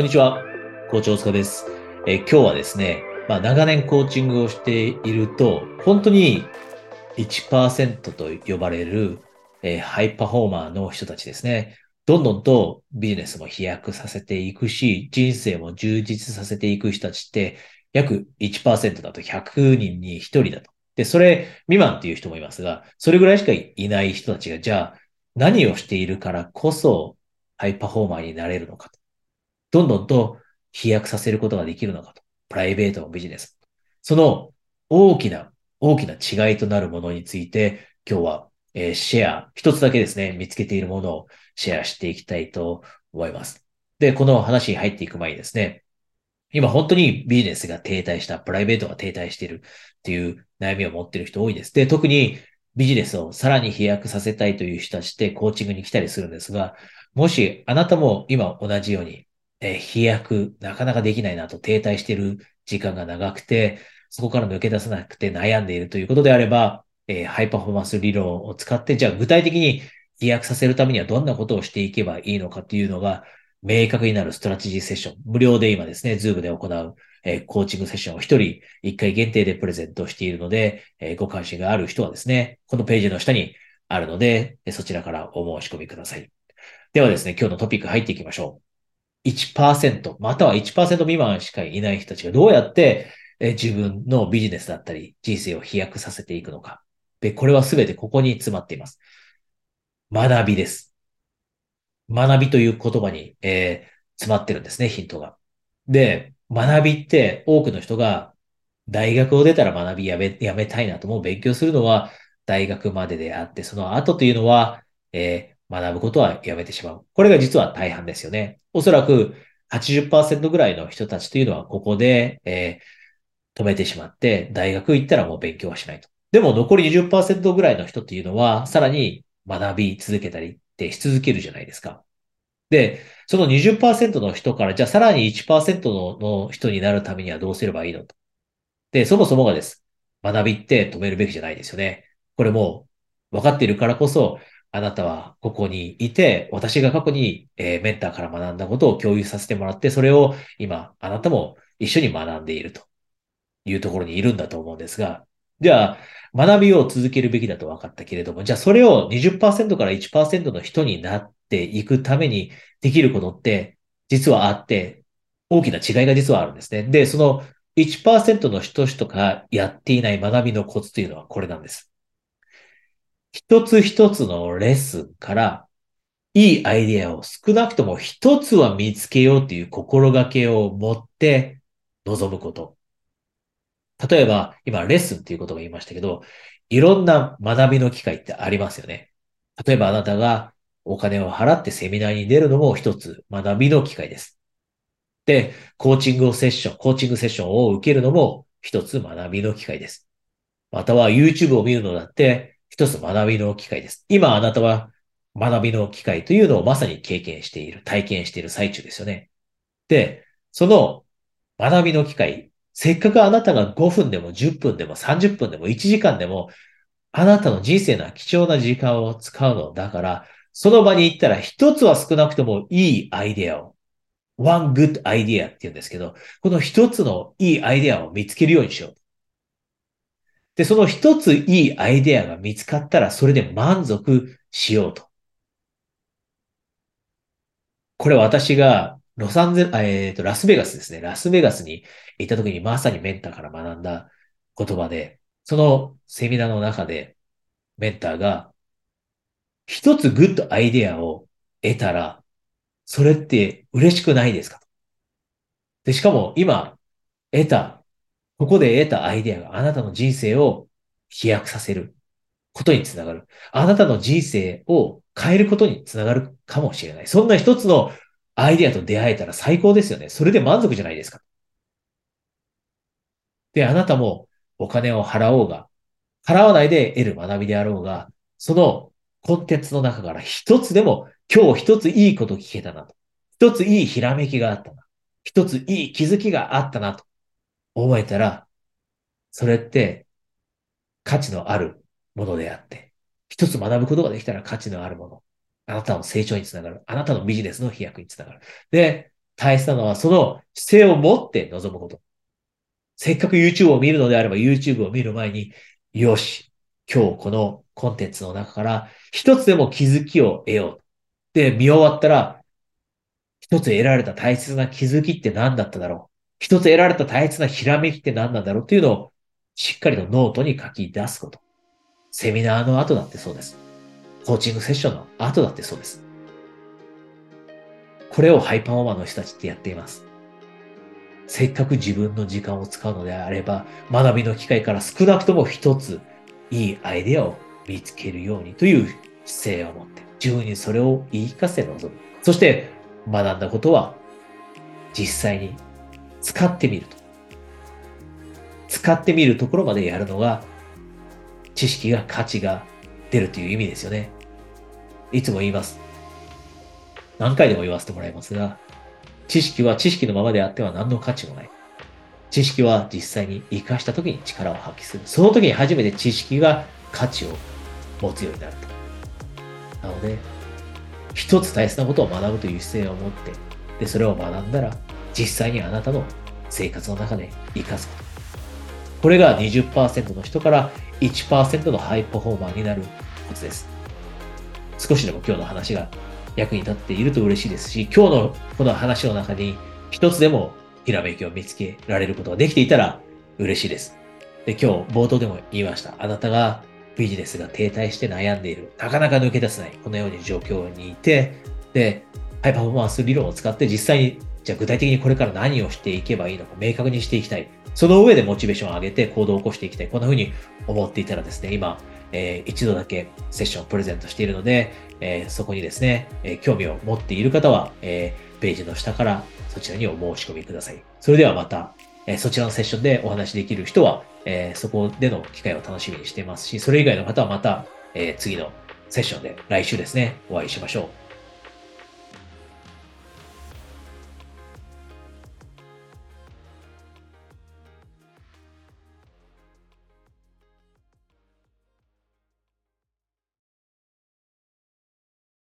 こんにちは。校長塚です。え、今日はですね、まあ、長年コーチングをしていると、本当に1%と呼ばれる、え、ハイパフォーマーの人たちですね。どんどんとビジネスも飛躍させていくし、人生も充実させていく人たちって約1%だと100人に1人だと。で、それ未満っていう人もいますが、それぐらいしかいない人たちが、じゃあ何をしているからこそハイパフォーマーになれるのかと。どんどんと飛躍させることができるのかと。プライベートもビジネス。その大きな、大きな違いとなるものについて、今日は、えー、シェア、一つだけですね、見つけているものをシェアしていきたいと思います。で、この話に入っていく前にですね、今本当にビジネスが停滞した、プライベートが停滞しているっていう悩みを持っている人多いです。で、特にビジネスをさらに飛躍させたいという人たちってコーチングに来たりするんですが、もしあなたも今同じようにえー、飛躍、なかなかできないなと停滞している時間が長くて、そこから抜け出せなくて悩んでいるということであれば、えー、ハイパフォーマンス理論を使って、じゃあ具体的に飛躍させるためにはどんなことをしていけばいいのかっていうのが、明確になるストラテジーセッション。無料で今ですね、 Zoom で行う、えー、コーチングセッションを一人一回限定でプレゼントしているので、えー、ご関心がある人はですね、このページの下にあるので、そちらからお申し込みください。ではですね、今日のトピック入っていきましょう。1%、または1%未満しかいない人たちがどうやって自分のビジネスだったり人生を飛躍させていくのか。で、これはすべてここに詰まっています。学びです。学びという言葉に、えー、詰まってるんですね、ヒントが。で、学びって多くの人が大学を出たら学びやめ、やめたいなと、もう勉強するのは大学までであって、その後というのは、え学ぶことはやめてしまう。これが実は大半ですよね。おそらく80%ぐらいの人たちというのはここで、えー、止めてしまって、大学行ったらもう勉強はしないと。でも残り20%ぐらいの人っていうのは、さらに学び続けたりってし続けるじゃないですか。で、その20%の人から、じゃあさらに1%のの人になるためにはどうすればいいのと。で、そもそもがです。学びって止めるべきじゃないですよね。これも分かっているからこそ、あなたはここにいて、私が過去に、えー、メンターから学んだことを共有させてもらって、それを今、あなたも一緒に学んでいるというところにいるんだと思うんですが、じゃあ、学びを続けるべきだと分かったけれども、じゃあそれを20%から1%の人になっていくためにできることって実はあって、大きな違いが実はあるんですね。で、その1%の人しかやっていない学びのコツというのはこれなんです。一つ一つのレッスンから、いいアイディアを少なくとも一つは見つけようという心がけを持って臨むこと。例えば、今、レッスンっていうことが言いましたけど、いろんな学びの機会ってありますよね。例えば、あなたがお金を払ってセミナーに出るのも一つ学びの機会です。で、コーチングをセッション、コーチングセッションを受けるのも一つ学びの機会です。または YouTube を見るのだって一つ学びの機会です。今あなたは学びの機会というのをまさに経験している、体験している最中ですよね。で、その学びの機会、せっかくあなたが5分でも10分でも30分でも1時間でも、あなたの人生の貴重な時間を使うのだから、その場に行ったら一つは少なくともいいアイデアを、one good idea って言うんですけど、この一つのいいアイデアを見つけるようにしよう。で、その一ついいアイデアが見つかったら、それで満足しようと。これ私が、ロサンゼル、えっ、ー、と、ラスベガスですね。ラスベガスに行った時にまさにメンターから学んだ言葉で、そのセミナーの中で、メンターが、一つグッドアイデアを得たら、それって嬉しくないですかで、しかも今、得たここで得たアイデアがあなたの人生を飛躍させることにつながる。あなたの人生を変えることにつながるかもしれない。そんな一つのアイデアと出会えたら最高ですよね。それで満足じゃないですか。で、あなたもお金を払おうが、払わないで得る学びであろうが、そのコンテンツの中から一つでも今日一ついいこと聞けたなと。一ついいひらめきがあったな。一ついい気づきがあったなと。思えたら、それって価値のあるものであって、一つ学ぶことができたら価値のあるもの。あなたの成長につながる。あなたのビジネスの飛躍につながる。で、大切なのはその姿勢を持って臨むこと。せっかく YouTube を見るのであれば YouTube を見る前に、よし、今日このコンテンツの中から一つでも気づきを得よう。で、見終わったら、一つ得られた大切な気づきって何だっただろう。一つ得られた大切なひらめきって何なんだろうっていうのをしっかりとノートに書き出すこと。セミナーの後だってそうです。コーチングセッションの後だってそうです。これをハイパーオーマーの人たちってやっています。せっかく自分の時間を使うのであれば、学びの機会から少なくとも一ついいアイデアを見つけるようにという姿勢を持って、自分にそれを言い聞かせて臨む。そして、学んだことは実際に使ってみると。使ってみるところまでやるのが、知識が価値が出るという意味ですよね。いつも言います。何回でも言わせてもらいますが、知識は知識のままであっては何の価値もない。知識は実際に活かした時に力を発揮する。その時に初めて知識が価値を持つようになると。なので、一つ大切なことを学ぶという姿勢を持って、で、それを学んだら、実際にあなたの生活の中で活かすこと。これが20%の人から1%のハイパフォーマーになるコツです。少しでも今日の話が役に立っていると嬉しいですし、今日のこの話の中に一つでもひらめきを見つけられることができていたら嬉しいです。で、今日冒頭でも言いました。あなたがビジネスが停滞して悩んでいる。なかなか抜け出せない。このように状況にいて、で、ハイパフォーマンス理論を使って実際に、じゃあ具体的にこれから何をしていけばいいのか明確にしていきたい。その上でモチベーションを上げて行動を起こしていきたい。こんな風に思っていたらですね、今、えー、一度だけセッションをプレゼントしているので、えー、そこにですね、えー、興味を持っている方は、えページの下からそちらにお申し込みください。それではまた、えそちらのセッションでお話しできる人は、えそこでの機会を楽しみにしていますし、それ以外の方はまた、え次のセッションで来週ですね、お会いしましょう。